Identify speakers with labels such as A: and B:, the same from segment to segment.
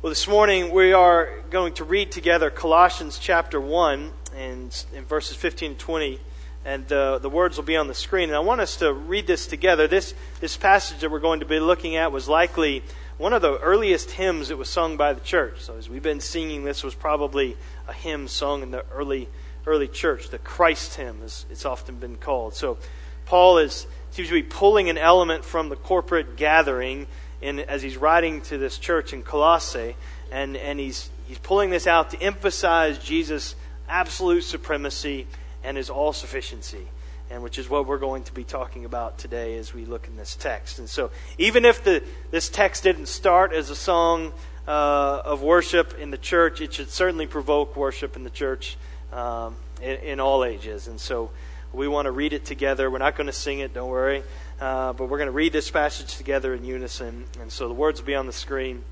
A: Well, this morning we are going to read together Colossians chapter 1 and in verses 15 and 20, and uh, the words will be on the screen. And I want us to read this together. This, this passage that we're going to be looking at was likely one of the earliest hymns that was sung by the church. So as we've been singing, this was probably a hymn sung in the early, early church. The Christ hymn, as it's often been called. So Paul is, seems to be pulling an element from the corporate gathering in, as he's writing to this church in Colossae, and, and he's, he's pulling this out to emphasize Jesus' absolute supremacy and his all sufficiency, and which is what we're going to be talking about today as we look in this text. And so, even if the, this text didn't start as a song uh, of worship in the church, it should certainly provoke worship in the church um, in, in all ages. And so, we want to read it together. We're not going to sing it, don't worry. Uh, but we're going to read this passage together in unison. And so the words will be on the screen.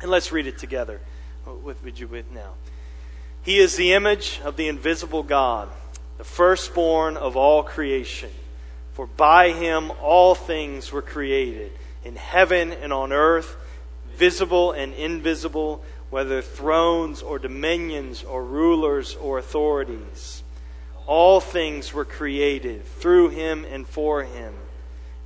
A: And let's read it together. With, would you with now? He is the image of the invisible God, the firstborn of all creation. For by him all things were created, in heaven and on earth, visible and invisible, whether thrones or dominions or rulers or authorities. All things were created through him and for him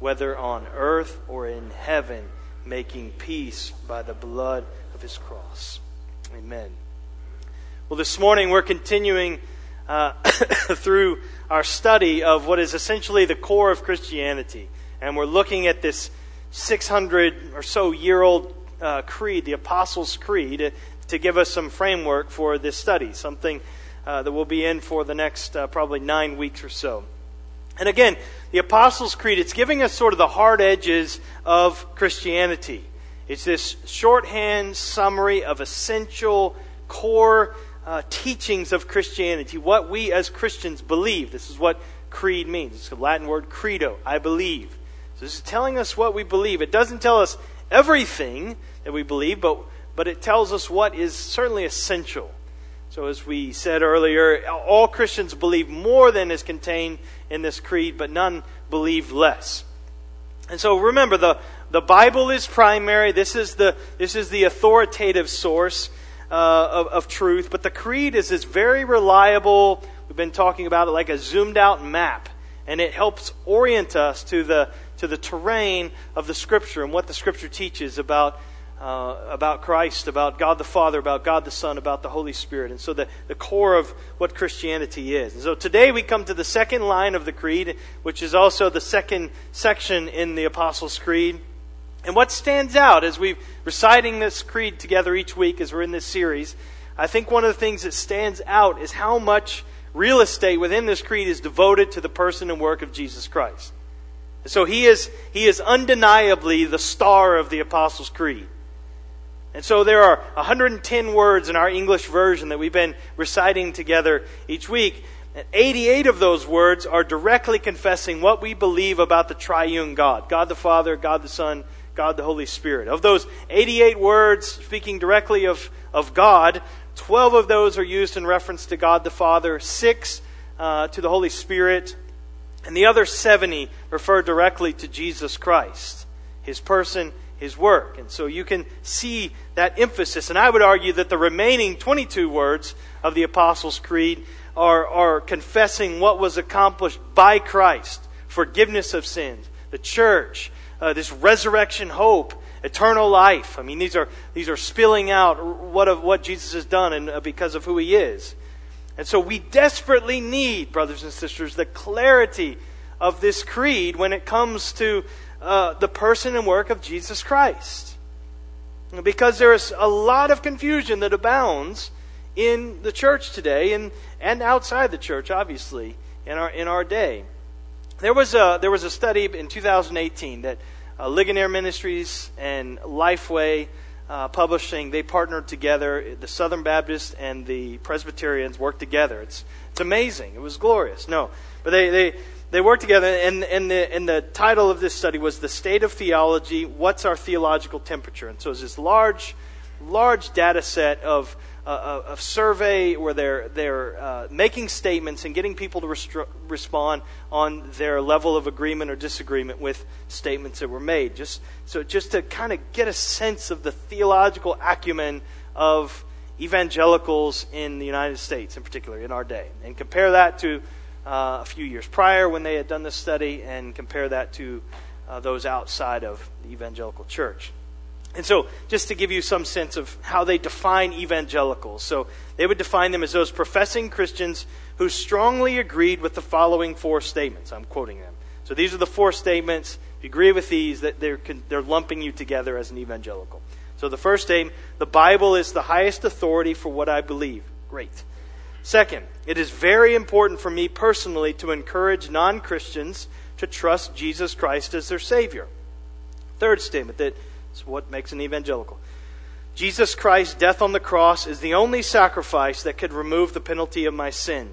A: whether on earth or in heaven, making peace by the blood of his cross. Amen. Well, this morning we're continuing uh, through our study of what is essentially the core of Christianity. And we're looking at this 600 or so year old uh, creed, the Apostles' Creed, to give us some framework for this study, something uh, that we'll be in for the next uh, probably nine weeks or so. And again, the Apostles' Creed, it's giving us sort of the hard edges of Christianity. It's this shorthand summary of essential core uh, teachings of Christianity, what we as Christians believe. This is what creed means. It's the Latin word credo, I believe. So this is telling us what we believe. It doesn't tell us everything that we believe, but, but it tells us what is certainly essential. So, as we said earlier, all Christians believe more than is contained in this creed, but none believe less. And so, remember, the, the Bible is primary. This is the, this is the authoritative source uh, of, of truth. But the creed is this very reliable, we've been talking about it like a zoomed out map. And it helps orient us to the, to the terrain of the Scripture and what the Scripture teaches about uh, about Christ, about God the Father, about God the Son, about the Holy Spirit. And so the, the core of what Christianity is. And so today we come to the second line of the Creed, which is also the second section in the Apostles' Creed. And what stands out as we're reciting this creed together each week as we're in this series, I think one of the things that stands out is how much real estate within this creed is devoted to the person and work of Jesus Christ. So he is, he is undeniably the star of the Apostles' Creed. And so there are 110 words in our English version that we've been reciting together each week. And 88 of those words are directly confessing what we believe about the triune God God the Father, God the Son, God the Holy Spirit. Of those 88 words speaking directly of, of God, 12 of those are used in reference to God the Father, 6 uh, to the Holy Spirit, and the other 70 refer directly to Jesus Christ, his person, his work. And so you can see that emphasis. And I would argue that the remaining 22 words of the Apostles' Creed are, are confessing what was accomplished by Christ forgiveness of sins, the church, uh, this resurrection hope, eternal life. I mean, these are, these are spilling out what, of, what Jesus has done and uh, because of who he is. And so we desperately need, brothers and sisters, the clarity of this creed when it comes to uh, the person and work of Jesus Christ. Because there is a lot of confusion that abounds in the church today and, and outside the church, obviously, in our, in our day. There was, a, there was a study in 2018 that uh, Ligonier Ministries and Lifeway uh, Publishing, they partnered together. The Southern Baptists and the Presbyterians worked together. It's, it's amazing. It was glorious. No, but they, they, they worked together, and, and, the, and the title of this study was The State of Theology What's Our Theological Temperature? And so it's this large, large data set of a, a survey where they're, they're uh, making statements and getting people to restru- respond on their level of agreement or disagreement with statements that were made. Just, so just to kind of get a sense of the theological acumen of evangelicals in the United States, in particular, in our day. And compare that to uh, a few years prior when they had done this study, and compare that to uh, those outside of the evangelical church. And so, just to give you some sense of how they define evangelicals. So, they would define them as those professing Christians who strongly agreed with the following four statements. I'm quoting them. So, these are the four statements. If you agree with these, that they're, they're lumping you together as an evangelical. So, the first statement the Bible is the highest authority for what I believe. Great. Second, it is very important for me personally to encourage non Christians to trust Jesus Christ as their Savior. Third statement that is what makes an evangelical. Jesus Christ's death on the cross is the only sacrifice that could remove the penalty of my sin.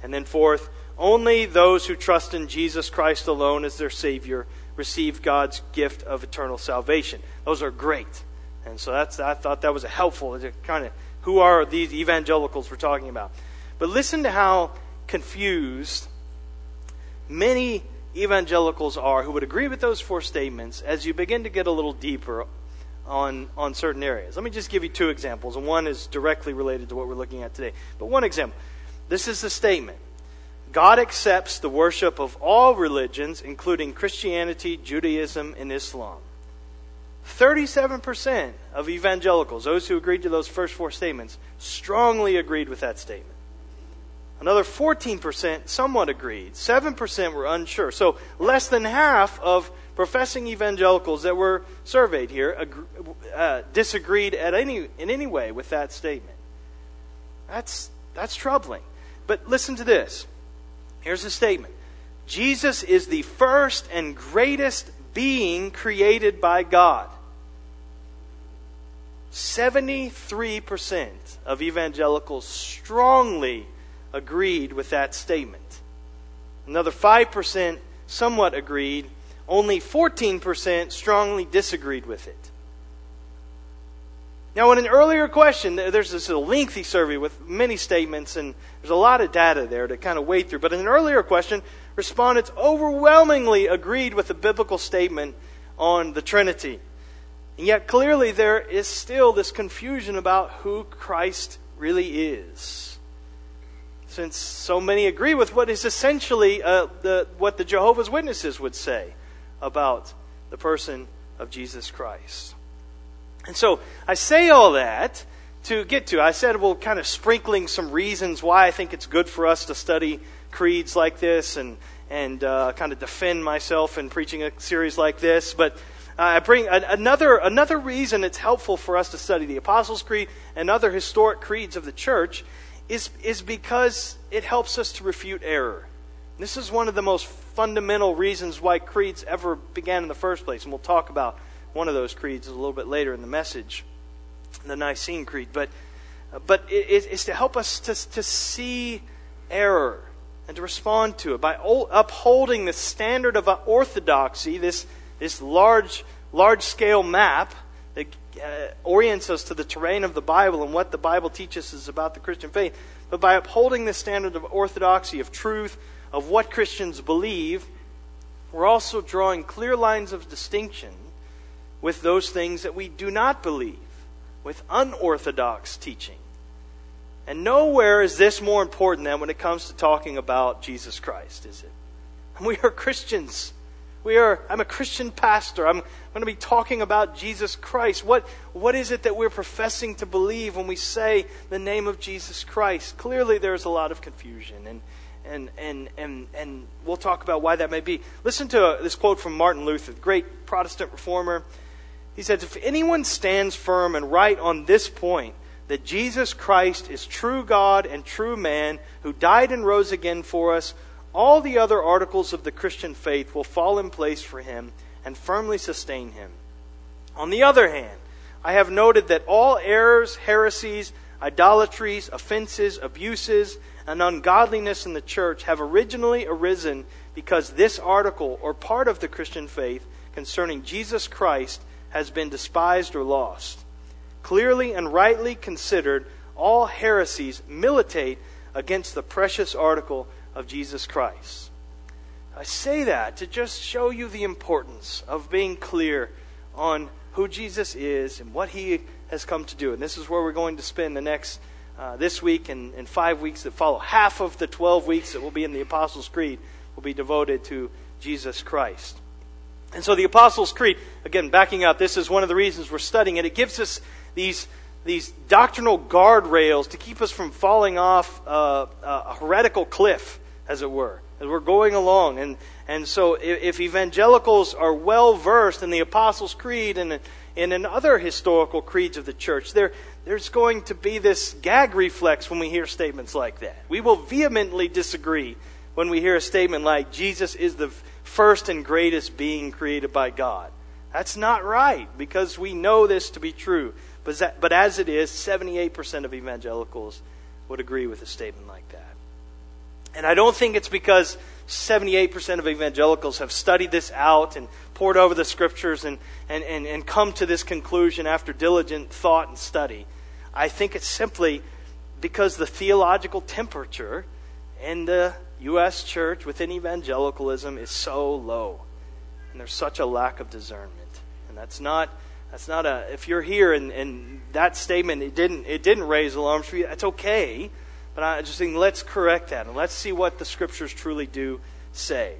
A: And then, fourth, only those who trust in Jesus Christ alone as their Savior receive God's gift of eternal salvation. Those are great. And so that's, I thought that was a helpful kind of who are these evangelicals we're talking about. But listen to how confused many evangelicals are who would agree with those four statements as you begin to get a little deeper on, on certain areas. Let me just give you two examples, and one is directly related to what we're looking at today. But one example this is the statement God accepts the worship of all religions, including Christianity, Judaism, and Islam. 37% of evangelicals, those who agreed to those first four statements, strongly agreed with that statement. Another 14% somewhat agreed. 7% were unsure. So less than half of professing evangelicals that were surveyed here uh, disagreed at any, in any way with that statement. That's, that's troubling. But listen to this. Here's the statement Jesus is the first and greatest being created by God. 73% of evangelicals strongly agreed with that statement. Another 5% somewhat agreed. Only 14% strongly disagreed with it. Now, in an earlier question, there's this lengthy survey with many statements, and there's a lot of data there to kind of wade through. But in an earlier question, respondents overwhelmingly agreed with the biblical statement on the Trinity. And yet, clearly, there is still this confusion about who Christ really is since so many agree with what is essentially uh, the, what the Jehovah's Witnesses would say about the person of Jesus Christ. And so I say all that to get to. I said, well, kind of sprinkling some reasons why I think it's good for us to study creeds like this and, and uh, kind of defend myself in preaching a series like this. But I bring another, another reason it's helpful for us to study the Apostles' Creed and other historic creeds of the church is, is because it helps us to refute error. This is one of the most fundamental reasons why creeds ever began in the first place. And we'll talk about one of those creeds a little bit later in the message, the Nicene Creed. But, but it, it's to help us to, to see error and to respond to it by upholding the standard of orthodoxy, this, this large, large scale map uh, orients us to the terrain of the Bible and what the Bible teaches us about the Christian faith, but by upholding the standard of orthodoxy, of truth, of what Christians believe, we're also drawing clear lines of distinction with those things that we do not believe, with unorthodox teaching. And nowhere is this more important than when it comes to talking about Jesus Christ, is it? And we are Christians. We are, I'm a Christian pastor. I'm going to be talking about Jesus Christ. What, what is it that we're professing to believe when we say the name of Jesus Christ? Clearly, there's a lot of confusion, and, and, and, and, and we'll talk about why that may be. Listen to this quote from Martin Luther, the great Protestant reformer. He says, If anyone stands firm and right on this point, that Jesus Christ is true God and true man, who died and rose again for us, all the other articles of the Christian faith will fall in place for him and firmly sustain him. On the other hand, I have noted that all errors, heresies, idolatries, offenses, abuses, and ungodliness in the church have originally arisen because this article or part of the Christian faith concerning Jesus Christ has been despised or lost. Clearly and rightly considered, all heresies militate against the precious article of Jesus Christ. I say that to just show you the importance of being clear on who Jesus is and what he has come to do. And this is where we're going to spend the next, uh, this week and, and five weeks that follow. Half of the 12 weeks that will be in the Apostles' Creed will be devoted to Jesus Christ. And so the Apostles' Creed, again, backing up, this is one of the reasons we're studying it. It gives us these, these doctrinal guardrails to keep us from falling off uh, a heretical cliff, as it were, as we're going along. And, and so if, if evangelicals are well versed in the Apostles' Creed and, and in other historical creeds of the church, there, there's going to be this gag reflex when we hear statements like that. We will vehemently disagree when we hear a statement like, Jesus is the first and greatest being created by God. That's not right because we know this to be true. But, that, but as it is, 78% of evangelicals would agree with a statement like that. And I don't think it's because 78% of evangelicals have studied this out and pored over the scriptures and, and, and, and come to this conclusion after diligent thought and study. I think it's simply because the theological temperature in the U.S. church within evangelicalism is so low. And there's such a lack of discernment. And that's not, that's not a, if you're here and, and that statement, it didn't, it didn't raise alarms for you, that's okay. But I just think let's correct that and let's see what the scriptures truly do say.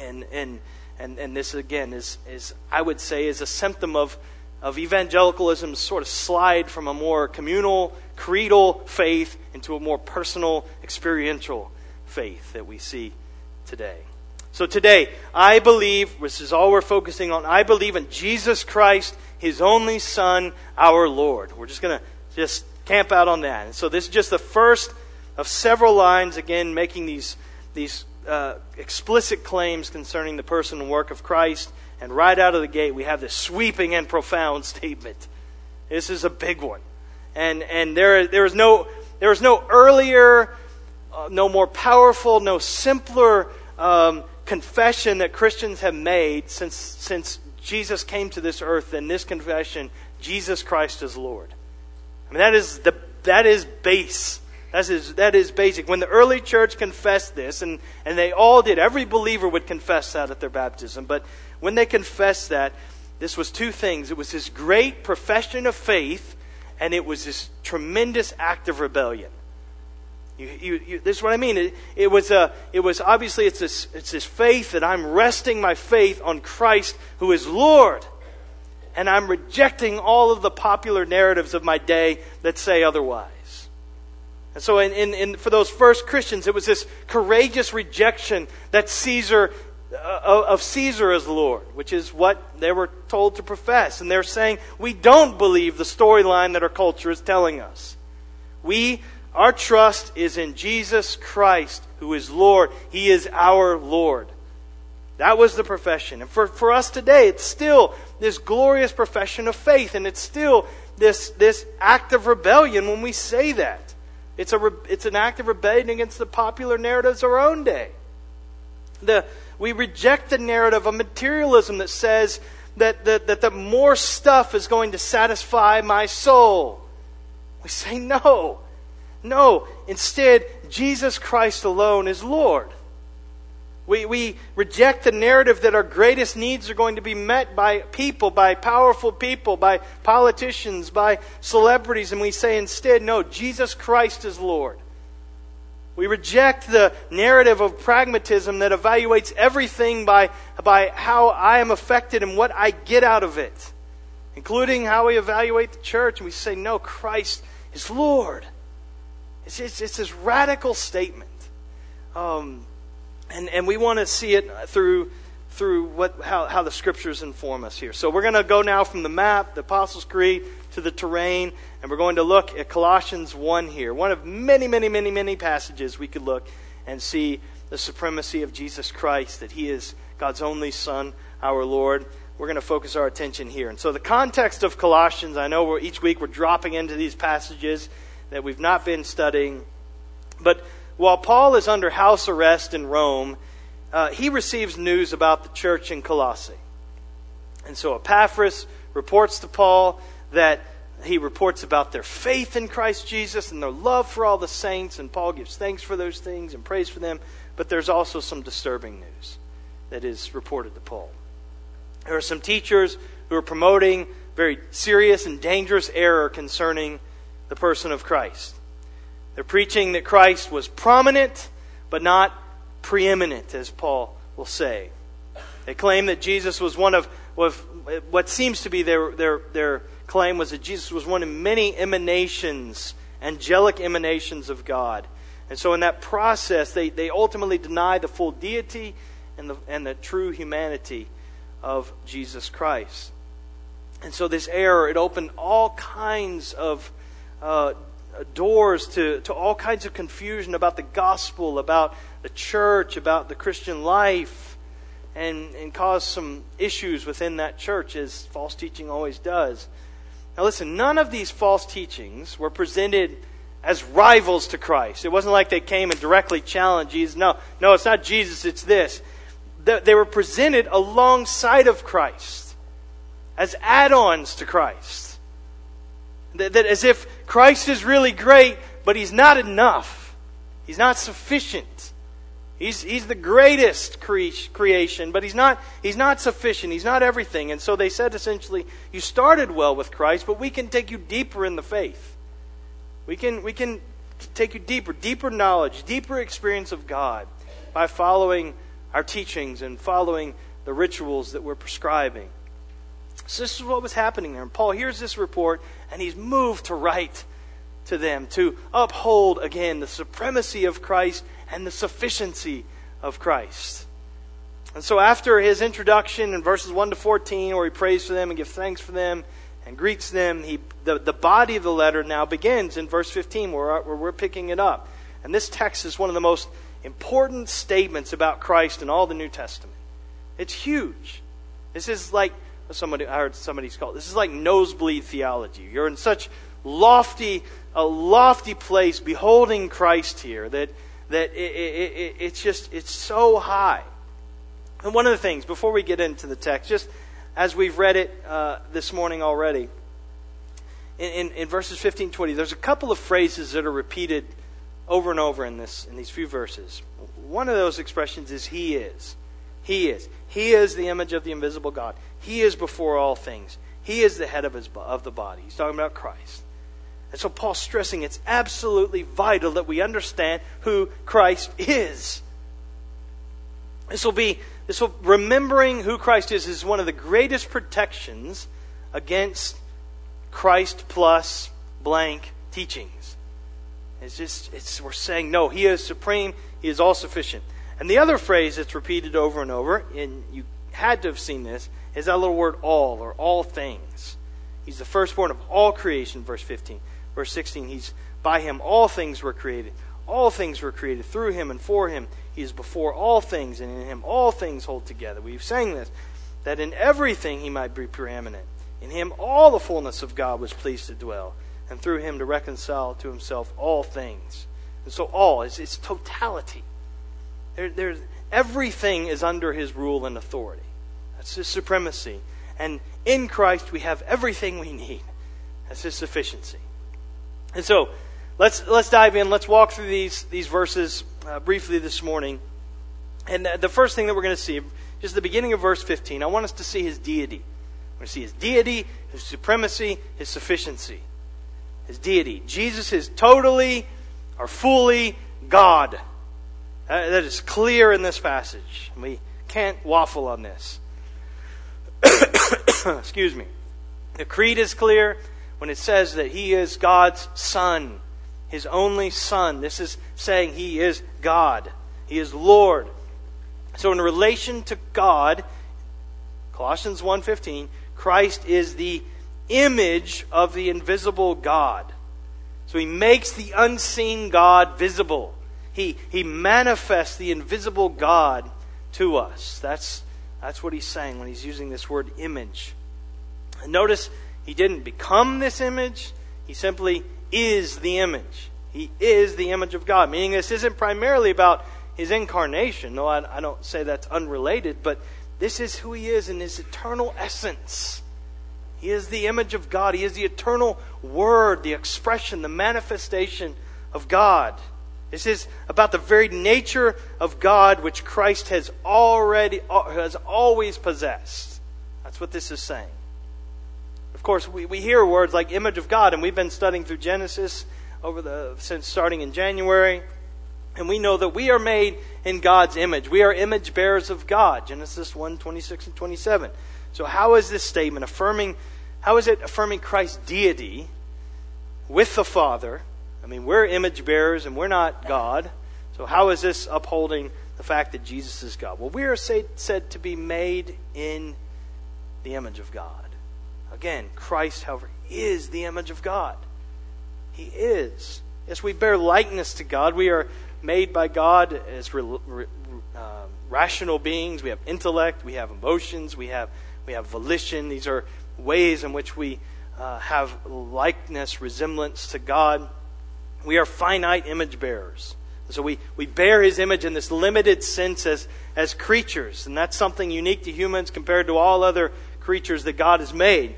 A: And, and, and, and this again is, is, I would say, is a symptom of, of evangelicalism's sort of slide from a more communal, creedal faith into a more personal, experiential faith that we see today. So today, I believe, this is all we're focusing on, I believe in Jesus Christ, His only Son, our Lord. We're just going to just camp out on that. And so this is just the first of several lines, again, making these, these uh, explicit claims concerning the person and work of Christ. And right out of the gate, we have this sweeping and profound statement. This is a big one. And, and there, there, is no, there is no earlier uh, no more powerful, no simpler um, confession that Christians have made since, since Jesus came to this earth than this confession Jesus Christ is Lord. I mean, that is, the, that is base. That is, that is basic. When the early church confessed this, and, and they all did, every believer would confess that at their baptism, but when they confessed that, this was two things. It was this great profession of faith, and it was this tremendous act of rebellion. You, you, you, this is what I mean. It, it, was a, it was obviously it's this, it's this faith that I'm resting my faith on Christ who is Lord. And I'm rejecting all of the popular narratives of my day that say otherwise. And so, in, in, in for those first Christians, it was this courageous rejection that Caesar, uh, of Caesar as Lord, which is what they were told to profess. And they're saying, we don't believe the storyline that our culture is telling us. We our trust is in Jesus Christ, who is Lord. He is our Lord. That was the profession. And for, for us today, it's still this glorious profession of faith, and it's still this, this act of rebellion when we say that. It's, a, it's an act of rebellion against the popular narratives of our own day. The, we reject the narrative of materialism that says that, that, that the more stuff is going to satisfy my soul. We say, no. No, instead, Jesus Christ alone is Lord. We, we reject the narrative that our greatest needs are going to be met by people, by powerful people, by politicians, by celebrities, and we say instead, no, Jesus Christ is Lord. We reject the narrative of pragmatism that evaluates everything by, by how I am affected and what I get out of it, including how we evaluate the church. And we say, no, Christ is Lord. It's, it's, it's this radical statement. Um, and, and we want to see it through, through what, how, how the scriptures inform us here. So we're going to go now from the map, the Apostles' Creed, to the terrain, and we're going to look at Colossians 1 here. One of many, many, many, many passages we could look and see the supremacy of Jesus Christ, that He is God's only Son, our Lord. we're going to focus our attention here. And so, the context of Colossians, I know each week we're dropping into these passages that we've not been studying. But while Paul is under house arrest in Rome, uh, he receives news about the church in Colossae. And so, Epaphras reports to Paul that he reports about their faith in Christ Jesus and their love for all the saints, and Paul gives thanks for those things and prays for them. But there's also some disturbing news that is reported to Paul. There are some teachers who are promoting very serious and dangerous error concerning the person of Christ. They're preaching that Christ was prominent, but not preeminent, as Paul will say. They claim that Jesus was one of, what seems to be their, their, their claim was that Jesus was one of many emanations, angelic emanations of God. And so, in that process, they, they ultimately deny the full deity and the, and the true humanity of Jesus Christ. And so, this error, it opened all kinds of uh, doors to, to all kinds of confusion about the gospel, about the church, about the Christian life, and, and caused some issues within that church, as false teaching always does. Now, listen, none of these false teachings were presented as rivals to Christ. It wasn't like they came and directly challenged Jesus. No, no, it's not Jesus, it's this. They were presented alongside of Christ as add ons to Christ. That, that as if Christ is really great, but he's not enough. He's not sufficient. He's, he's the greatest cre- creation, but he's not, he's not sufficient. He's not everything. And so they said essentially, You started well with Christ, but we can take you deeper in the faith. We can, we can take you deeper, deeper knowledge, deeper experience of God by following our teachings and following the rituals that we're prescribing. So, this is what was happening there. And Paul hears this report, and he's moved to write to them to uphold again the supremacy of Christ and the sufficiency of Christ. And so, after his introduction in verses 1 to 14, where he prays for them and gives thanks for them, and greets them. He, the, the body of the letter now begins in verse 15, where, uh, where we're picking it up. And this text is one of the most important statements about Christ in all the New Testament. It's huge. This is like somebody I heard somebody's called. This is like nosebleed theology. You're in such lofty, a lofty place, beholding Christ here that that it, it, it, it's just it's so high. And one of the things before we get into the text, just as we've read it uh, this morning already. In, in, in, verses 15 20, there's a couple of phrases that are repeated over and over in, this, in these few verses. One of those expressions is He is. He is. He is the image of the invisible God. He is before all things. He is the head of, his, of the body. He's talking about Christ. And so Paul's stressing it's absolutely vital that we understand who Christ is. This will be this will, remembering who Christ is is one of the greatest protections against Christ plus blank teachings. It's just it's we're saying no, he is supreme, he is all sufficient. And the other phrase that's repeated over and over, and you had to have seen this, is that little word all or all things. He's the firstborn of all creation, verse 15. Verse 16, he's by him all things were created. All things were created through him and for him. He is before all things, and in him all things hold together. We've sang this, that in everything he might be preeminent. In him all the fullness of God was pleased to dwell, and through him to reconcile to himself all things. And so all is its totality. There, everything is under his rule and authority. That's his supremacy. And in Christ we have everything we need. That's his sufficiency. And so, let's, let's dive in. Let's walk through these, these verses uh, briefly this morning. And the first thing that we're going to see, just the beginning of verse 15, I want us to see his deity. We're going to see his deity, his supremacy, his sufficiency. His deity. Jesus is totally or fully God. That is clear in this passage. We can't waffle on this. Excuse me. The creed is clear when it says that he is God's son his only son. This is saying he is God. He is Lord. So in relation to God, Colossians 1:15, Christ is the image of the invisible God. So he makes the unseen God visible. He, he manifests the invisible God to us. That's, That's what he's saying when he's using this word image. And notice he didn't become this image, he simply is the image. He is the image of God, meaning this isn't primarily about his incarnation. No, I, I don't say that's unrelated, but this is who he is in his eternal essence. He is the image of God. He is the eternal Word, the expression, the manifestation of God. This is about the very nature of God which Christ has already has always possessed. That's what this is saying. Of course, we, we hear words like image of God, and we've been studying through Genesis over the since starting in January. And we know that we are made in God's image. We are image bearers of God. Genesis 1 26 and 27. So, how is this statement affirming how is it affirming Christ's deity with the Father? I mean, we're image bearers and we're not God. So, how is this upholding the fact that Jesus is God? Well, we are say, said to be made in the image of God. Again, Christ, however, is the image of God. He is. Yes, we bear likeness to God. We are made by God as re, re, uh, rational beings. We have intellect. We have emotions. We have we have volition. These are ways in which we uh, have likeness, resemblance to God. We are finite image bearers. So we, we bear his image in this limited sense as, as creatures. And that's something unique to humans compared to all other creatures that God has made.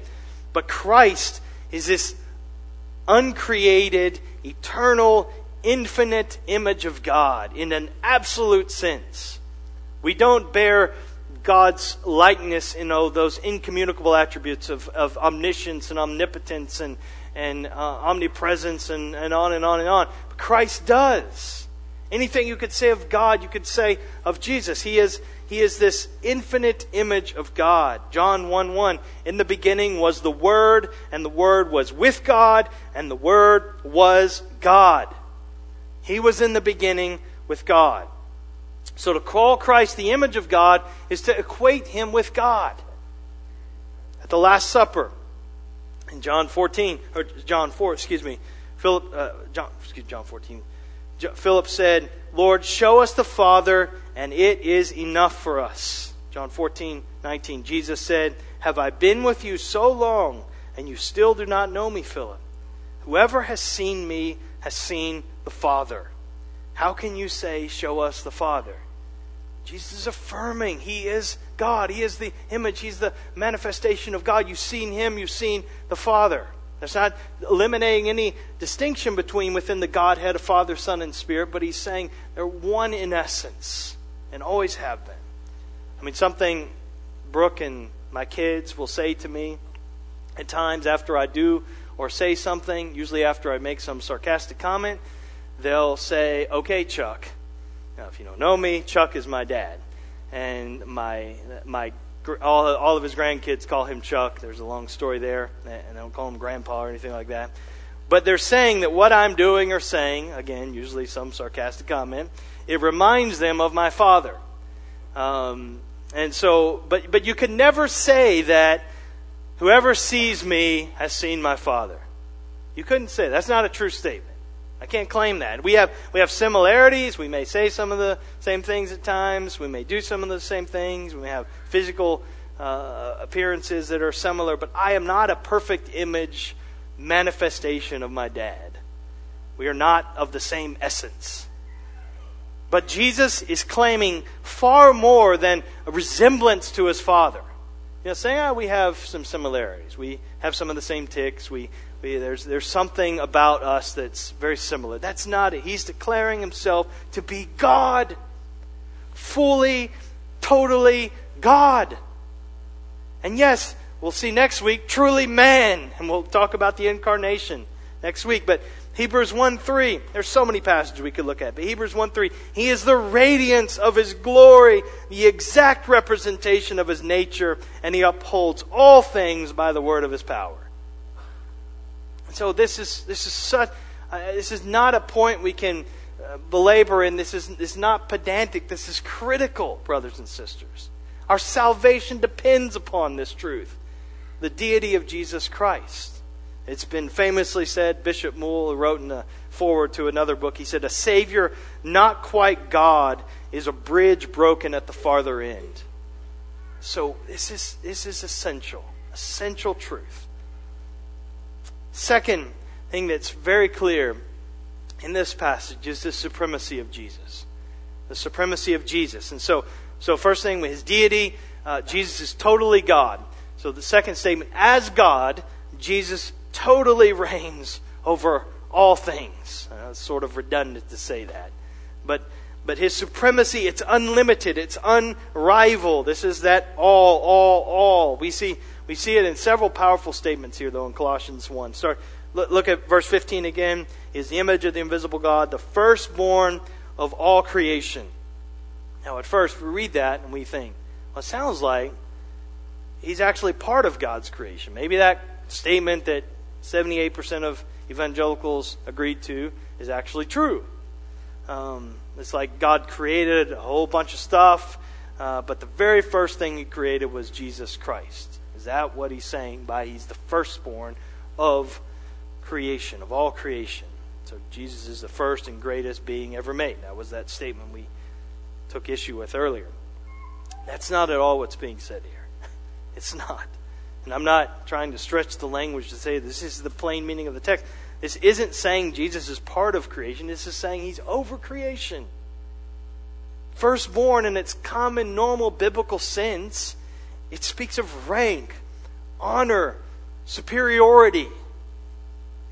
A: But Christ is this uncreated, eternal, infinite image of God in an absolute sense. We don't bear God's likeness in oh, those incommunicable attributes of, of omniscience and omnipotence and, and uh, omnipresence and, and on and on and on. But Christ does. Anything you could say of God, you could say of Jesus. He is, he is this infinite image of God. John 1 1. In the beginning was the Word, and the Word was with God, and the Word was God. He was in the beginning with God. So to call Christ the image of God is to equate him with God. At the Last Supper, in John 14, or John 4, excuse me, Philip, uh, John, excuse John 14, Philip said, Lord, show us the Father, and it is enough for us. John 14, 19, Jesus said, Have I been with you so long, and you still do not know me, Philip? Whoever has seen me has seen the Father. How can you say, Show us the Father? Jesus is affirming He is God. He is the image, He's the manifestation of God. You've seen Him, you've seen the Father. That's not eliminating any distinction between within the Godhead of Father, Son, and Spirit, but He's saying they're one in essence and always have been. I mean, something Brooke and my kids will say to me at times after I do or say something, usually after I make some sarcastic comment, they'll say, Okay, Chuck. Now, if you don't know me, Chuck is my dad. And my, my, all, all of his grandkids call him Chuck. There's a long story there, and they don't call him grandpa or anything like that. But they're saying that what I'm doing or saying, again, usually some sarcastic comment, it reminds them of my father. Um, and so, but, but you can never say that whoever sees me has seen my father. You couldn't say that. That's not a true statement. I can't claim that. We have, we have similarities. We may say some of the same things at times. We may do some of the same things. We may have physical uh, appearances that are similar, but I am not a perfect image manifestation of my dad. We are not of the same essence. But Jesus is claiming far more than a resemblance to his father. You know, saying, oh, we have some similarities. We have some of the same ticks. We, we, there's, there's something about us that's very similar. That's not it. He's declaring himself to be God. Fully, totally God. And yes, we'll see next week, truly man. And we'll talk about the incarnation next week. But Hebrews 1 3, there's so many passages we could look at. But Hebrews 1 3, He is the radiance of His glory, the exact representation of His nature, and He upholds all things by the word of His power. So this is this is such uh, this is not a point we can uh, belabor and this is is not pedantic. This is critical, brothers and sisters. Our salvation depends upon this truth, the deity of Jesus Christ. It's been famously said, Bishop Moule wrote in a forward to another book, he said, A Savior not quite God is a bridge broken at the farther end. So this is, this is essential, essential truth. Second thing that's very clear in this passage is the supremacy of Jesus. The supremacy of Jesus. And so, so first thing, with his deity, uh, Jesus is totally God. So the second statement, as God, Jesus totally reigns over all things. Uh, it's sort of redundant to say that. But, but his supremacy, it's unlimited, it's unrivaled. This is that all, all, all. We see, we see it in several powerful statements here, though, in Colossians 1. Start, look, at verse 15 again. Is the image of the invisible God, the firstborn of all creation. Now, at first, we read that and we think, well, it sounds like he's actually part of God's creation. Maybe that statement that 78% of evangelicals agreed to is actually true. Um, it's like God created a whole bunch of stuff, uh, but the very first thing He created was Jesus Christ. Is that what He's saying by He's the firstborn of creation, of all creation? So Jesus is the first and greatest being ever made. That was that statement we took issue with earlier. That's not at all what's being said here. It's not. And I'm not trying to stretch the language to say this is the plain meaning of the text. This isn't saying Jesus is part of creation. This is saying he's over creation. Firstborn in its common, normal biblical sense, it speaks of rank, honor, superiority.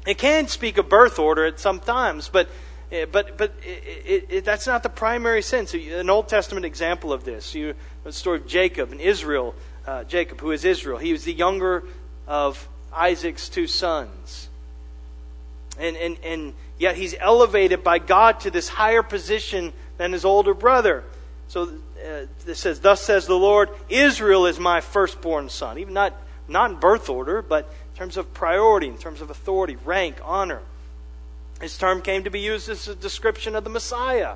A: It can speak of birth order at some times, but eh, but but it, it, that's not the primary sense. An Old Testament example of this, you, the story of Jacob and Israel uh, Jacob, who is Israel. He was the younger of Isaac's two sons. And, and, and yet he's elevated by God to this higher position than his older brother. So uh, it says, Thus says the Lord, Israel is my firstborn son. Even not, not in birth order, but in terms of priority, in terms of authority, rank, honor. This term came to be used as a description of the Messiah.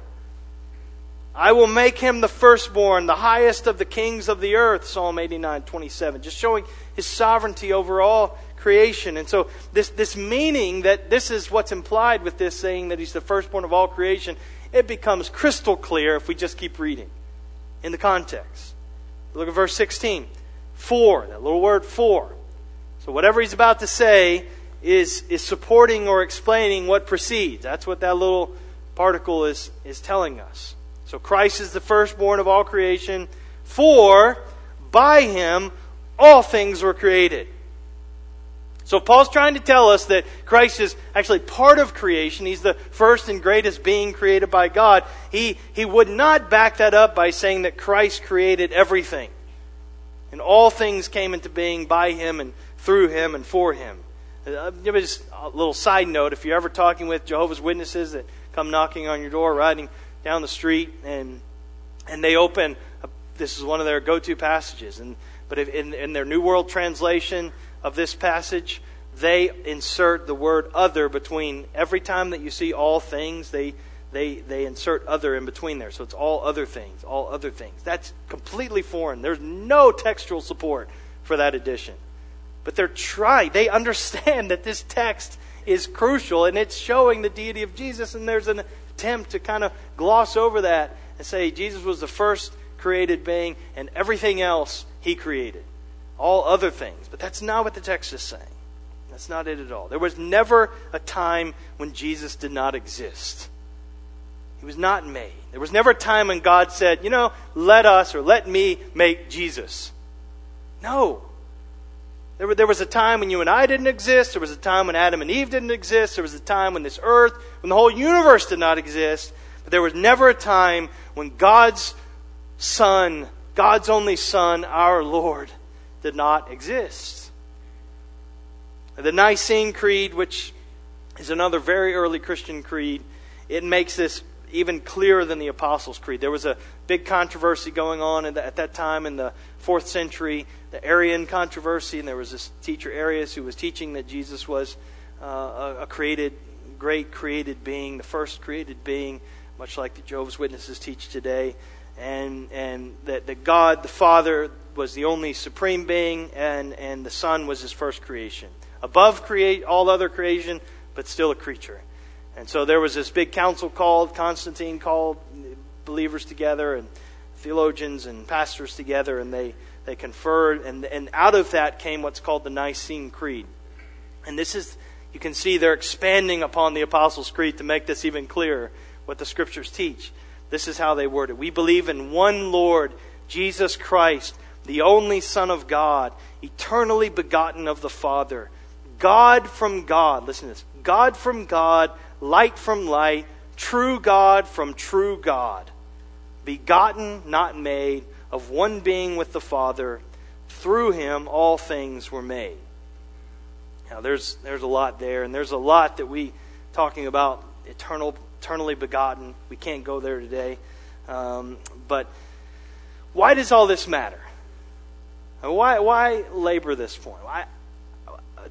A: I will make him the firstborn, the highest of the kings of the earth, Psalm 89, 27. Just showing his sovereignty over all creation. And so, this, this meaning that this is what's implied with this saying that he's the firstborn of all creation, it becomes crystal clear if we just keep reading in the context. Look at verse 16. For, that little word for. So, whatever he's about to say is, is supporting or explaining what precedes. That's what that little particle is, is telling us. So Christ is the firstborn of all creation, for by him all things were created. So Paul's trying to tell us that Christ is actually part of creation. He's the first and greatest being created by God. He, he would not back that up by saying that Christ created everything. And all things came into being by him and through him and for him. Uh, just a little side note if you're ever talking with Jehovah's Witnesses that come knocking on your door, riding down the street, and and they open. A, this is one of their go-to passages, and but if, in, in their New World Translation of this passage, they insert the word "other" between every time that you see all things. They they they insert "other" in between there, so it's all other things, all other things. That's completely foreign. There's no textual support for that addition. But they're trying. They understand that this text is crucial and it's showing the deity of Jesus, and there's an attempt to kind of gloss over that and say Jesus was the first created being and everything else he created. All other things. But that's not what the text is saying. That's not it at all. There was never a time when Jesus did not exist. He was not made. There was never a time when God said, you know, let us or let me make Jesus. No. There, there was a time when you and I didn't exist. There was a time when Adam and Eve didn't exist. There was a time when this earth, when the whole universe did not exist. But there was never a time when God's Son, God's only Son, our Lord, did not exist. The Nicene Creed, which is another very early Christian creed, it makes this even clearer than the Apostles' Creed. There was a big controversy going on at that time in the fourth century, the Arian controversy, and there was this teacher Arius who was teaching that Jesus was uh, a, created, great created being, the first created being, much like the Jehovah's Witnesses teach today, and and that, that God the Father was the only supreme being, and and the Son was His first creation, above create all other creation, but still a creature. And so there was this big council called, Constantine called believers together and theologians and pastors together, and they, they conferred, and, and out of that came what's called the Nicene Creed. And this is, you can see they're expanding upon the Apostles' Creed to make this even clearer what the Scriptures teach. This is how they word it. We believe in one Lord, Jesus Christ, the only Son of God, eternally begotten of the Father. God from God. Listen to this. God from God, light from light, true God from true God. Begotten, not made, of one being with the Father. Through him all things were made. Now there's there's a lot there, and there's a lot that we talking about eternal eternally begotten. We can't go there today. Um, but why does all this matter? Why, why labor this point? Why,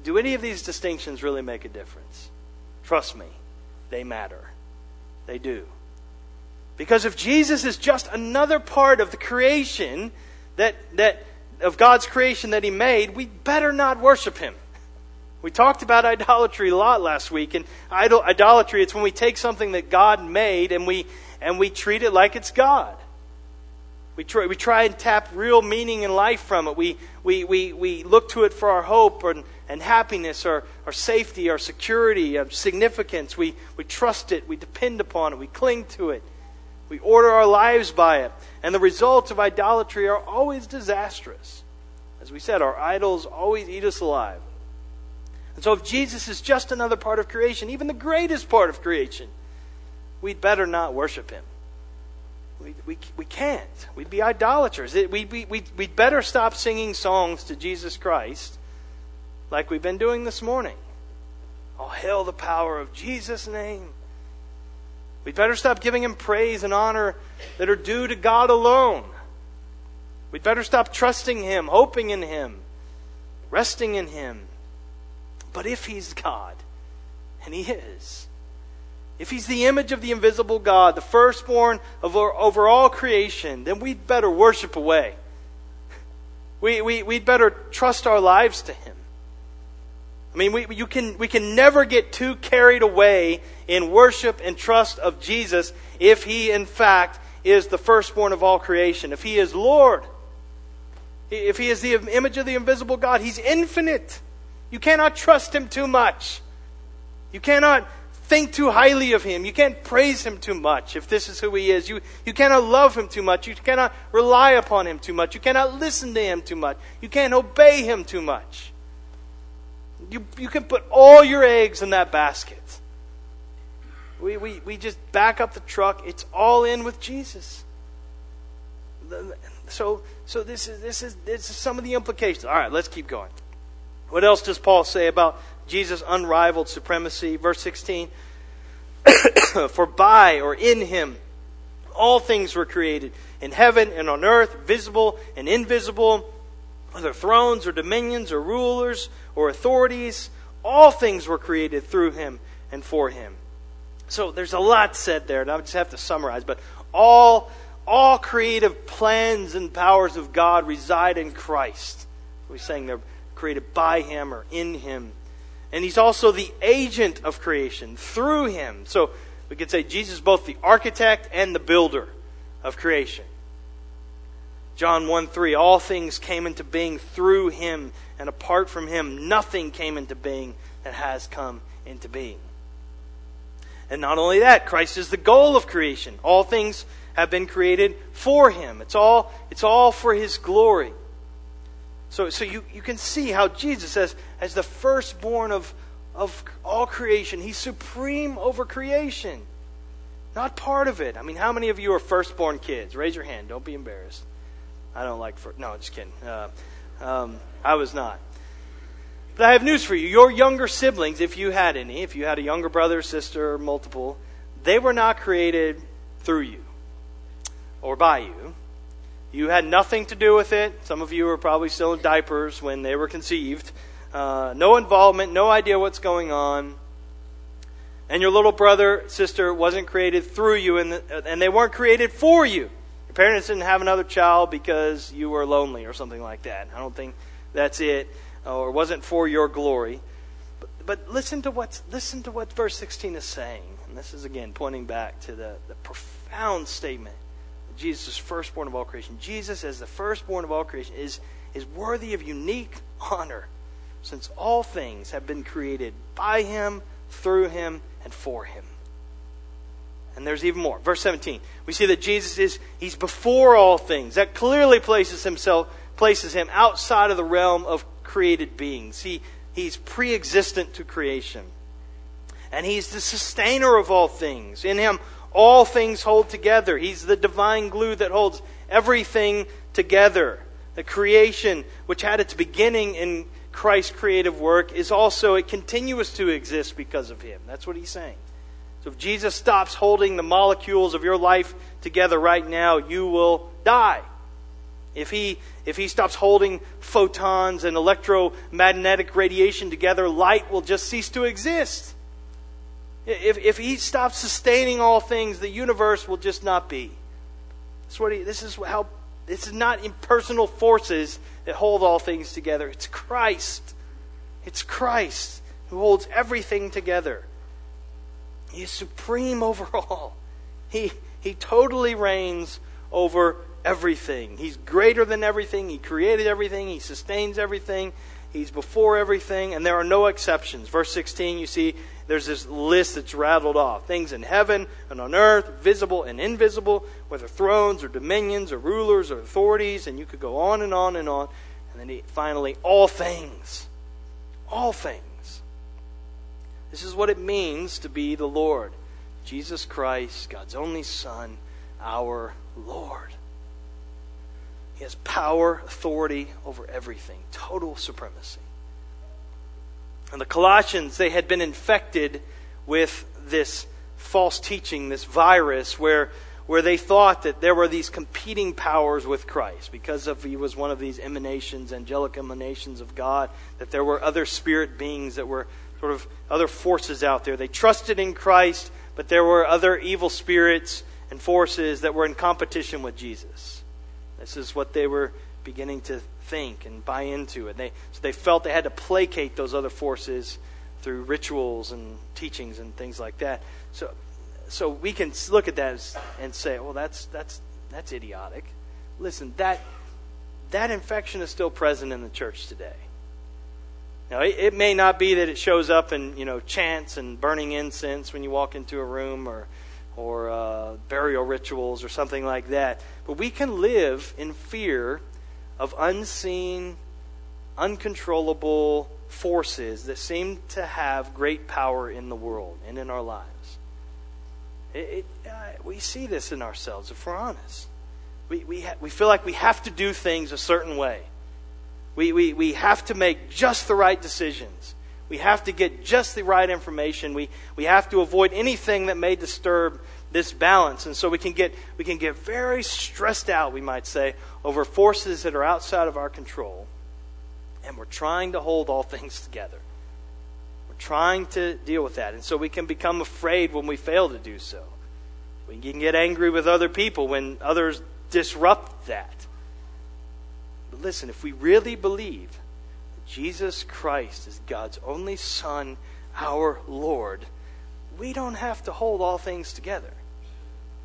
A: do any of these distinctions really make a difference? Trust me, they matter. They do. Because if Jesus is just another part of the creation that, that of God's creation that He made, we better not worship Him. We talked about idolatry a lot last week, and idol, idolatry it's when we take something that God made and we and we treat it like it's God. We try, we try and tap real meaning in life from it. We, we, we, we look to it for our hope and, and happiness, our, our safety, our security, our significance. We, we trust it. We depend upon it. We cling to it. We order our lives by it. And the results of idolatry are always disastrous. As we said, our idols always eat us alive. And so if Jesus is just another part of creation, even the greatest part of creation, we'd better not worship him. We, we, can't. We'd be idolaters. It, we, we, we, we'd better stop singing songs to Jesus Christ like we've been doing this morning. Oh, hail the power of Jesus' name. We'd better stop giving him praise and honor that are due to God alone. We'd better stop trusting him, hoping in him, resting in him. But if he's God, and he is, if he's the image of the invisible God, the firstborn of over all creation, then we'd better worship away. We, we, we'd better trust our lives to him. I mean, we, you can, we can never get too carried away in worship and trust of Jesus if he, in fact, is the firstborn of all creation. If he is Lord, if he is the image of the invisible God, he's infinite. You cannot trust him too much. You cannot think too highly of him. You can't praise him too much if this is who he is. You, you cannot love him too much. You cannot rely upon him too much. You cannot listen to him too much. You can't obey him too much. You, you can put all your eggs in that basket. We, we, we just back up the truck. It's all in with Jesus. So, so this, is, this, is, this is some of the implications. All right, let's keep going. What else does Paul say about Jesus' unrivaled supremacy. Verse 16 For by or in him all things were created, in heaven and on earth, visible and invisible, whether thrones or dominions or rulers or authorities, all things were created through him and for him. So there's a lot said there, and I just have to summarize, but all all creative plans and powers of God reside in Christ. We're saying they're created by him or in him. And he's also the agent of creation through him. So we could say Jesus is both the architect and the builder of creation. John 1 3, all things came into being through him, and apart from him, nothing came into being that has come into being. And not only that, Christ is the goal of creation. All things have been created for him. It's all, it's all for his glory. So, so you, you can see how Jesus, as, as the firstborn of, of all creation, he's supreme over creation. Not part of it. I mean, how many of you are firstborn kids? Raise your hand. Don't be embarrassed. I don't like first. No, just kidding. Uh, um, I was not. But I have news for you. Your younger siblings, if you had any, if you had a younger brother, sister, multiple, they were not created through you or by you. You had nothing to do with it. Some of you were probably still in diapers when they were conceived. Uh, no involvement, no idea what's going on. And your little brother, sister wasn't created through you, and, the, and they weren't created for you. Your parents didn't have another child because you were lonely or something like that. I don't think that's it, or wasn't for your glory. But, but listen to what listen to what verse 16 is saying. And this is again pointing back to the, the profound statement Jesus is firstborn of all creation. Jesus, as the firstborn of all creation, is, is worthy of unique honor since all things have been created by him, through him, and for him. And there's even more. Verse 17. We see that Jesus is he's before all things. That clearly places himself places him outside of the realm of created beings. He he's pre-existent to creation. And he's the sustainer of all things. In him all things hold together. He's the divine glue that holds everything together. The creation which had its beginning in Christ's creative work is also it continues to exist because of him. That's what he's saying. So if Jesus stops holding the molecules of your life together right now, you will die. If he, if he stops holding photons and electromagnetic radiation together, light will just cease to exist. If, if he stops sustaining all things, the universe will just not be. That's what he, this is how this is not impersonal forces that hold all things together. It's Christ. It's Christ who holds everything together. He is supreme over all. He, he totally reigns over everything. He's greater than everything. He created everything. He sustains everything. He's before everything, and there are no exceptions. Verse 16, you see, there's this list that's rattled off things in heaven and on earth, visible and invisible, whether thrones or dominions or rulers or authorities, and you could go on and on and on. And then he, finally, all things. All things. This is what it means to be the Lord. Jesus Christ, God's only Son, our Lord. He has power, authority over everything, total supremacy. And the Colossians, they had been infected with this false teaching, this virus, where, where they thought that there were these competing powers with Christ because of he was one of these emanations, angelic emanations of God, that there were other spirit beings that were sort of other forces out there. They trusted in Christ, but there were other evil spirits and forces that were in competition with Jesus. This is what they were beginning to think and buy into. it. they, so they felt they had to placate those other forces through rituals and teachings and things like that. So, so we can look at that and say, well, that's, that's, that's idiotic. Listen, that, that infection is still present in the church today. Now, it, it, may not be that it shows up in you know chants and burning incense when you walk into a room, or or uh, burial rituals or something like that. But we can live in fear of unseen, uncontrollable forces that seem to have great power in the world and in our lives. It, it, uh, we see this in ourselves if we're honest. We, we, ha- we feel like we have to do things a certain way. We, we, we have to make just the right decisions. We have to get just the right information. We, we have to avoid anything that may disturb this balance. And so we can get we can get very stressed out, we might say, over forces that are outside of our control. And we're trying to hold all things together. We're trying to deal with that. And so we can become afraid when we fail to do so. We can get angry with other people when others disrupt that. But listen, if we really believe that Jesus Christ is God's only Son, our Lord, we don't have to hold all things together.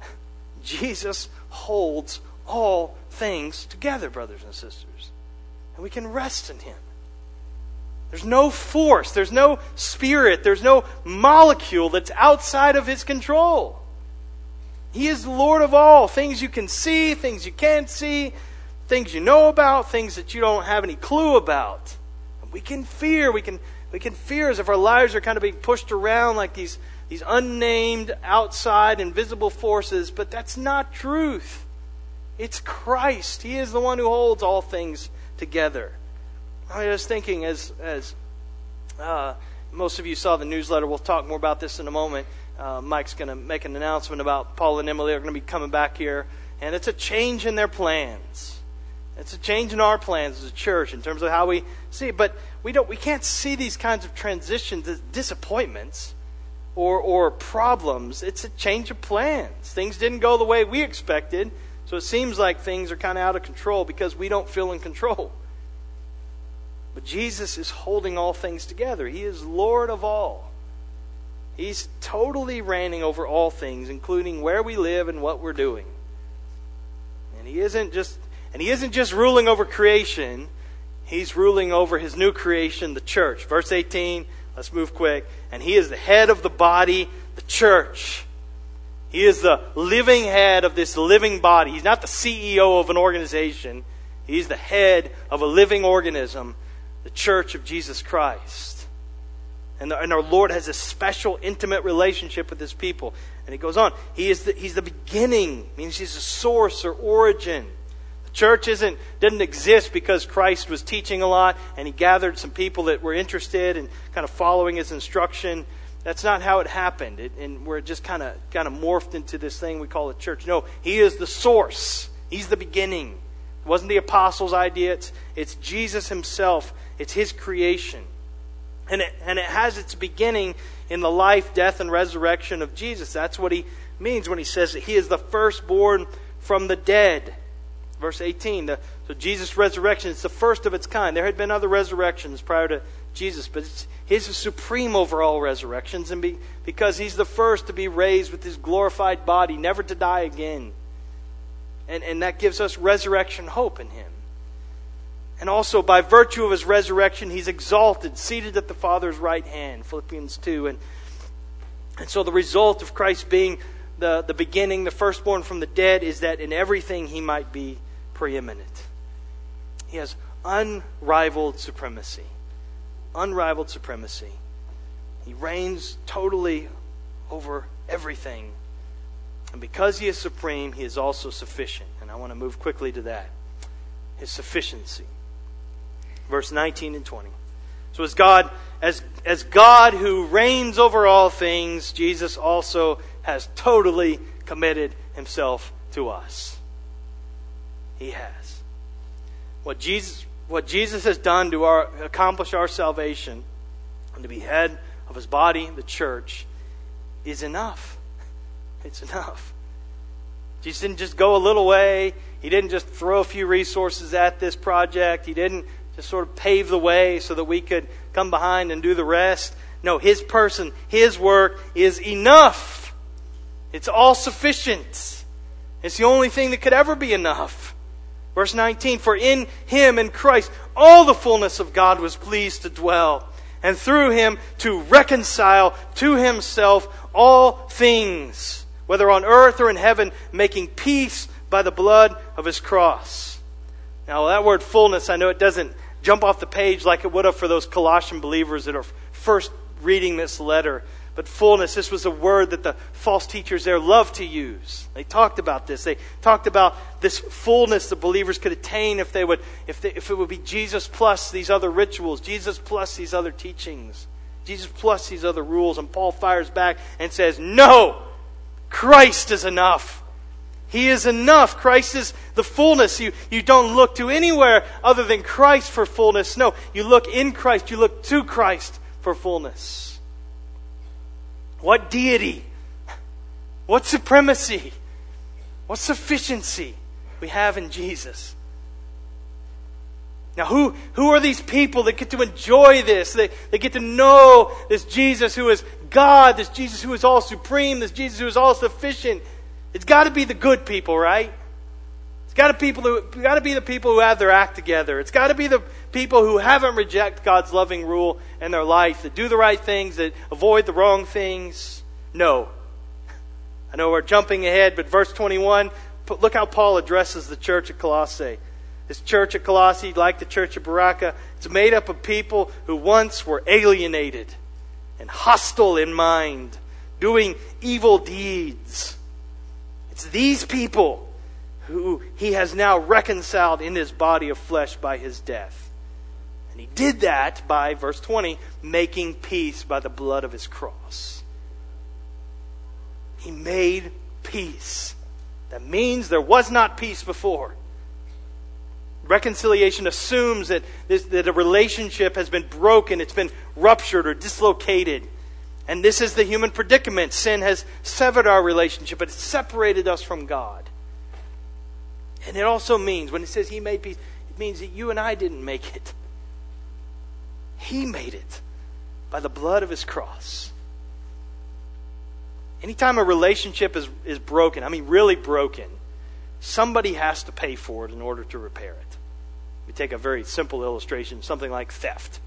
A: Jesus holds all things together, brothers and sisters. And we can rest in Him. There's no force, there's no spirit, there's no molecule that's outside of His control. He is the Lord of all. Things you can see, things you can't see, things you know about, things that you don't have any clue about. We can fear. We can, we can fear as if our lives are kind of being pushed around like these, these unnamed, outside, invisible forces, but that's not truth. It's Christ. He is the one who holds all things together. I was thinking, as, as uh, most of you saw the newsletter, we'll talk more about this in a moment. Uh, Mike's going to make an announcement about Paul and Emily are going to be coming back here, and it's a change in their plans. It's a change in our plans as a church in terms of how we see it. But we don't we can't see these kinds of transitions as disappointments or or problems. It's a change of plans. Things didn't go the way we expected, so it seems like things are kind of out of control because we don't feel in control. But Jesus is holding all things together. He is Lord of all. He's totally reigning over all things, including where we live and what we're doing. And he isn't just and he isn't just ruling over creation, he's ruling over his new creation, the church. Verse 18, let's move quick. And he is the head of the body, the church. He is the living head of this living body. He's not the CEO of an organization. He's the head of a living organism, the church of Jesus Christ. And, the, and our Lord has a special, intimate relationship with his people. And he goes on. He is the, he's the beginning, means he's the source or origin. Church isn't, didn't exist because Christ was teaching a lot and he gathered some people that were interested and kind of following his instruction. That's not how it happened. It, and we're just kind of kind of morphed into this thing we call a church. No, he is the source. He's the beginning. It wasn't the apostles' idea. It's, it's Jesus himself. It's his creation. And it, and it has its beginning in the life, death, and resurrection of Jesus. That's what he means when he says that he is the firstborn from the dead. Verse 18. The, so Jesus' resurrection is the first of its kind. There had been other resurrections prior to Jesus, but his is supreme over all resurrections, and be, because he's the first to be raised with his glorified body, never to die again. And, and that gives us resurrection hope in him. And also, by virtue of his resurrection, he's exalted, seated at the Father's right hand, Philippians 2. And, and so, the result of Christ being the, the beginning, the firstborn from the dead, is that in everything he might be preeminent. He has unrivaled supremacy unrivaled supremacy. He reigns totally over everything. And because he is supreme, he is also sufficient. And I want to move quickly to that. His sufficiency. Verse 19 and 20. So as God as as God who reigns over all things, Jesus also has totally committed himself to us. He has. What Jesus what Jesus has done to our, accomplish our salvation and to be head of his body, the church, is enough. It's enough. Jesus didn't just go a little way. He didn't just throw a few resources at this project. He didn't just sort of pave the way so that we could come behind and do the rest. No, his person, his work is enough. It's all sufficient. It's the only thing that could ever be enough. Verse 19 For in him, in Christ, all the fullness of God was pleased to dwell, and through him to reconcile to himself all things, whether on earth or in heaven, making peace by the blood of his cross. Now, that word fullness, I know it doesn't jump off the page like it would have for those Colossian believers that are first reading this letter. But fullness, this was a word that the false teachers there loved to use. They talked about this. They talked about this fullness that believers could attain if they would, if, they, if it would be Jesus plus these other rituals, Jesus plus these other teachings, Jesus plus these other rules. And Paul fires back and says, No! Christ is enough. He is enough. Christ is the fullness. You, you don't look to anywhere other than Christ for fullness. No, you look in Christ. You look to Christ for fullness. What deity? What supremacy? What sufficiency we have in Jesus? Now, who, who are these people that get to enjoy this? They, they get to know this Jesus who is God, this Jesus who is all supreme, this Jesus who is all sufficient. It's got to be the good people, right? It's got to people who got to be the people who have their act together. It's got to be the people who haven't reject God's loving rule in their life, that do the right things, that avoid the wrong things. No. I know we're jumping ahead, but verse 21, look how Paul addresses the church at Colossae. This church at Colossae, like the church at Berean, it's made up of people who once were alienated and hostile in mind, doing evil deeds. It's these people who he has now reconciled in his body of flesh by his death. And he did that by, verse 20, making peace by the blood of his cross. He made peace. That means there was not peace before. Reconciliation assumes that, this, that a relationship has been broken, it's been ruptured or dislocated. And this is the human predicament. Sin has severed our relationship, but it's separated us from God. And it also means, when it says He made peace, it means that you and I didn't make it. He made it by the blood of His cross. Anytime a relationship is, is broken, I mean, really broken, somebody has to pay for it in order to repair it. We take a very simple illustration, something like theft.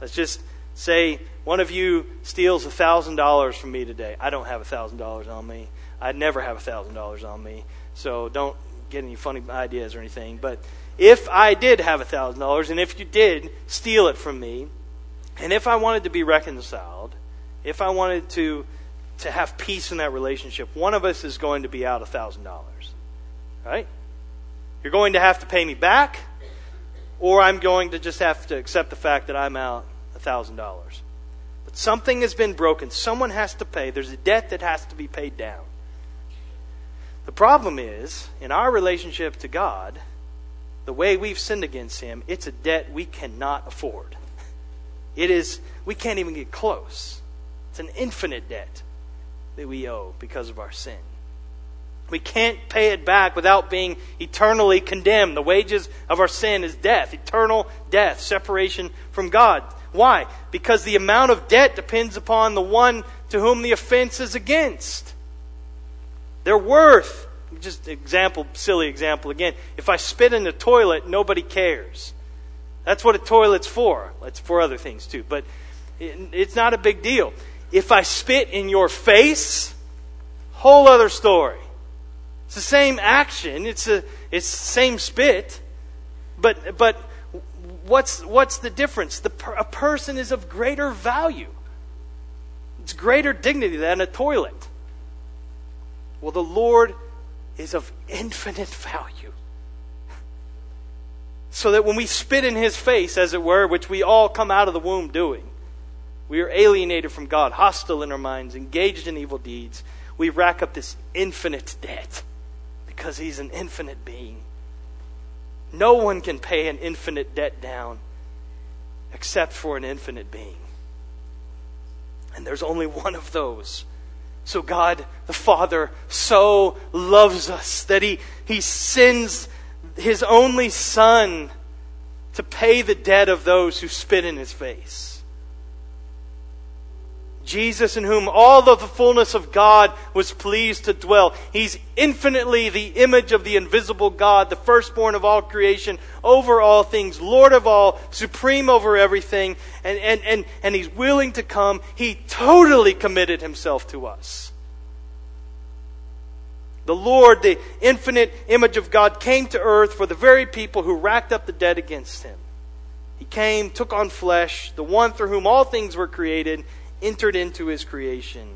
A: Let's just say one of you steals $1,000 from me today. I don't have $1,000 on me. I never have $1,000 on me. So don't get any funny ideas or anything. But if I did have $1,000 and if you did steal it from me, and if I wanted to be reconciled, if I wanted to to have peace in that relationship, one of us is going to be out $1,000. Right? You're going to have to pay me back, or I'm going to just have to accept the fact that I'm out $1,000. But something has been broken. Someone has to pay. There's a debt that has to be paid down. The problem is, in our relationship to God, the way we've sinned against Him, it's a debt we cannot afford. It is, we can't even get close. It's an infinite debt that we owe because of our sin. We can't pay it back without being eternally condemned. The wages of our sin is death, eternal death, separation from God. Why? Because the amount of debt depends upon the one to whom the offense is against. Their worth. Just example, silly example again. If I spit in the toilet, nobody cares. That's what a toilet's for. It's for other things too, but it's not a big deal. If I spit in your face, whole other story. It's the same action. It's a it's the same spit, but but what's what's the difference? The a person is of greater value. It's greater dignity than a toilet. Well, the Lord is of infinite value. So that when we spit in his face, as it were, which we all come out of the womb doing, we are alienated from God, hostile in our minds, engaged in evil deeds. We rack up this infinite debt because He's an infinite being. No one can pay an infinite debt down except for an infinite being. And there's only one of those. So God the Father so loves us that He, he sends His only Son to pay the debt of those who spit in His face. Jesus, in whom all of the fullness of God was pleased to dwell. He's infinitely the image of the invisible God, the firstborn of all creation, over all things, Lord of all, supreme over everything, and, and, and, and He's willing to come. He totally committed Himself to us. The Lord, the infinite image of God, came to earth for the very people who racked up the debt against Him. He came, took on flesh, the one through whom all things were created entered into his creation.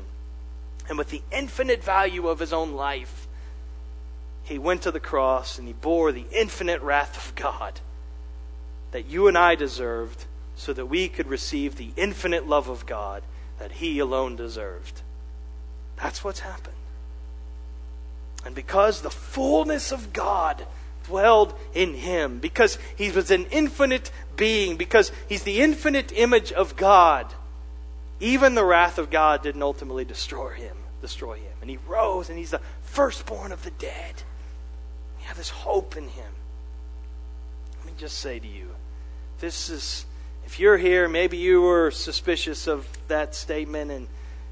A: And with the infinite value of his own life, he went to the cross and he bore the infinite wrath of God that you and I deserved so that we could receive the infinite love of God that he alone deserved. That's what's happened. And because the fullness of God dwelled in him, because he was an infinite being, because he's the infinite image of God, even the wrath of God didn't ultimately destroy him, destroy him. And he rose and he's the firstborn of the dead. We have this hope in him. Let me just say to you, this is if you're here, maybe you were suspicious of that statement and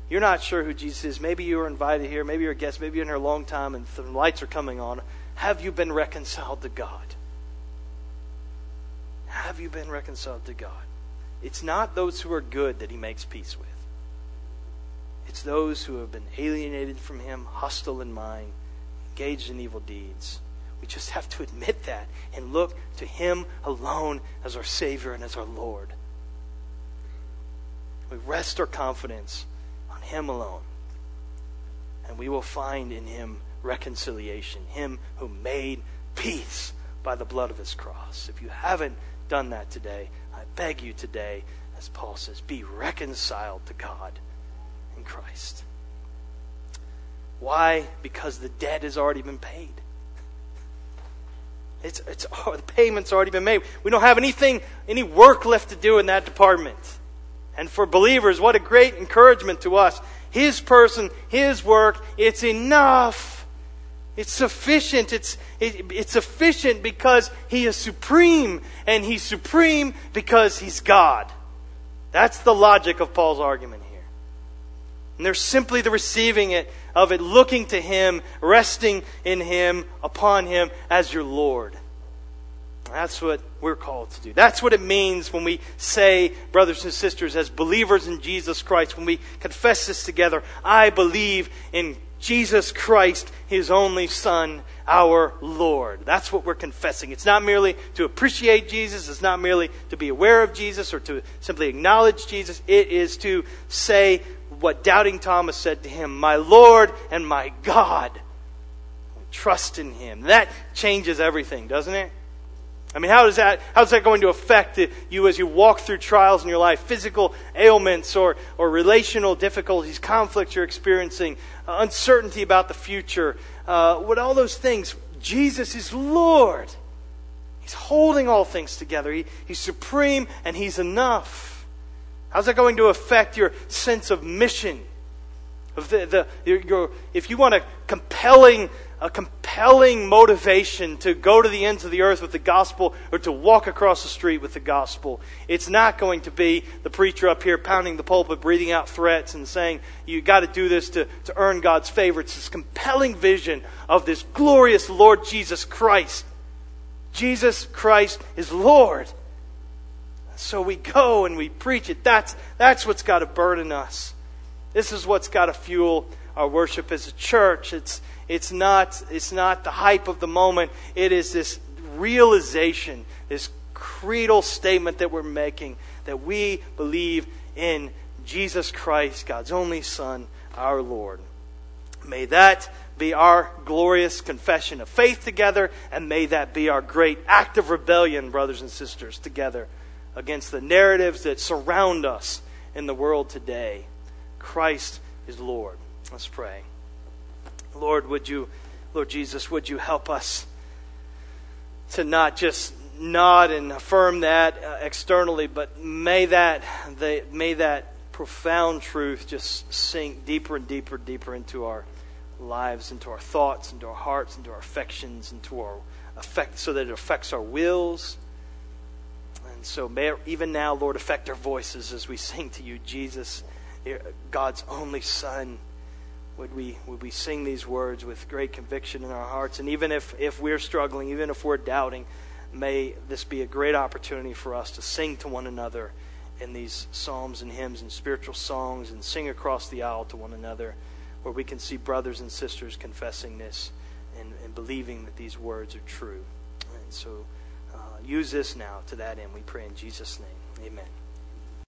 A: you're not sure who Jesus is. Maybe you were invited here, maybe you're a guest, maybe you're in here a long time and the lights are coming on. Have you been reconciled to God? Have you been reconciled to God? It's not those who are good that he makes peace with. It's those who have been alienated from him, hostile in mind, engaged in evil deeds. We just have to admit that and look to him alone as our Savior and as our Lord. We rest our confidence on him alone. And we will find in him reconciliation, him who made peace by the blood of his cross. If you haven't done that today, I beg you today, as Paul says, be reconciled to God in Christ. Why? Because the debt has already been paid. It's, it's, oh, the payment's already been made. We don't have anything, any work left to do in that department. And for believers, what a great encouragement to us. His person, His work, it's enough. It's sufficient. It's, it, it's sufficient because He is supreme, and He's supreme because He's God. That's the logic of Paul's argument here. And they're simply the receiving it of it, looking to Him, resting in Him, upon Him as your Lord. That's what we're called to do. That's what it means when we say, brothers and sisters, as believers in Jesus Christ, when we confess this together, I believe in Jesus Christ, His only Son, our Lord. That's what we're confessing. It's not merely to appreciate Jesus, it's not merely to be aware of Jesus or to simply acknowledge Jesus. It is to say what doubting Thomas said to him, My Lord and my God. Trust in Him. That changes everything, doesn't it? I mean, how is that, how's that going to affect you as you walk through trials in your life? Physical ailments or, or relational difficulties, conflicts you're experiencing, uh, uncertainty about the future, uh, what all those things. Jesus is Lord. He's holding all things together. He, he's supreme and He's enough. How's that going to affect your sense of mission? Of the, the, your, your, if you want a compelling a compelling motivation to go to the ends of the earth with the gospel or to walk across the street with the gospel. It's not going to be the preacher up here pounding the pulpit, breathing out threats and saying, you got to do this to, to earn God's favor. It's this compelling vision of this glorious Lord Jesus Christ. Jesus Christ is Lord. So we go and we preach it. That's, that's what's got to burden us. This is what's got to fuel our worship as a church. It's, it's not, it's not the hype of the moment. It is this realization, this creedal statement that we're making that we believe in Jesus Christ, God's only Son, our Lord. May that be our glorious confession of faith together, and may that be our great act of rebellion, brothers and sisters, together against the narratives that surround us in the world today. Christ is Lord. Let's pray. Lord, would you, Lord Jesus, would you help us to not just nod and affirm that uh, externally, but may that, may that profound truth just sink deeper and deeper, and deeper into our lives, into our thoughts, into our hearts, into our affections, into our affect, so that it affects our wills. And so, may even now, Lord, affect our voices as we sing to you, Jesus, God's only Son would we, would we sing these words with great conviction in our hearts? And even if, if we're struggling, even if we're doubting, may this be a great opportunity for us to sing to one another in these psalms and hymns and spiritual songs and sing across the aisle to one another where we can see brothers and sisters confessing this and, and believing that these words are true. And so uh, use this now to that end. We pray in Jesus' name. Amen.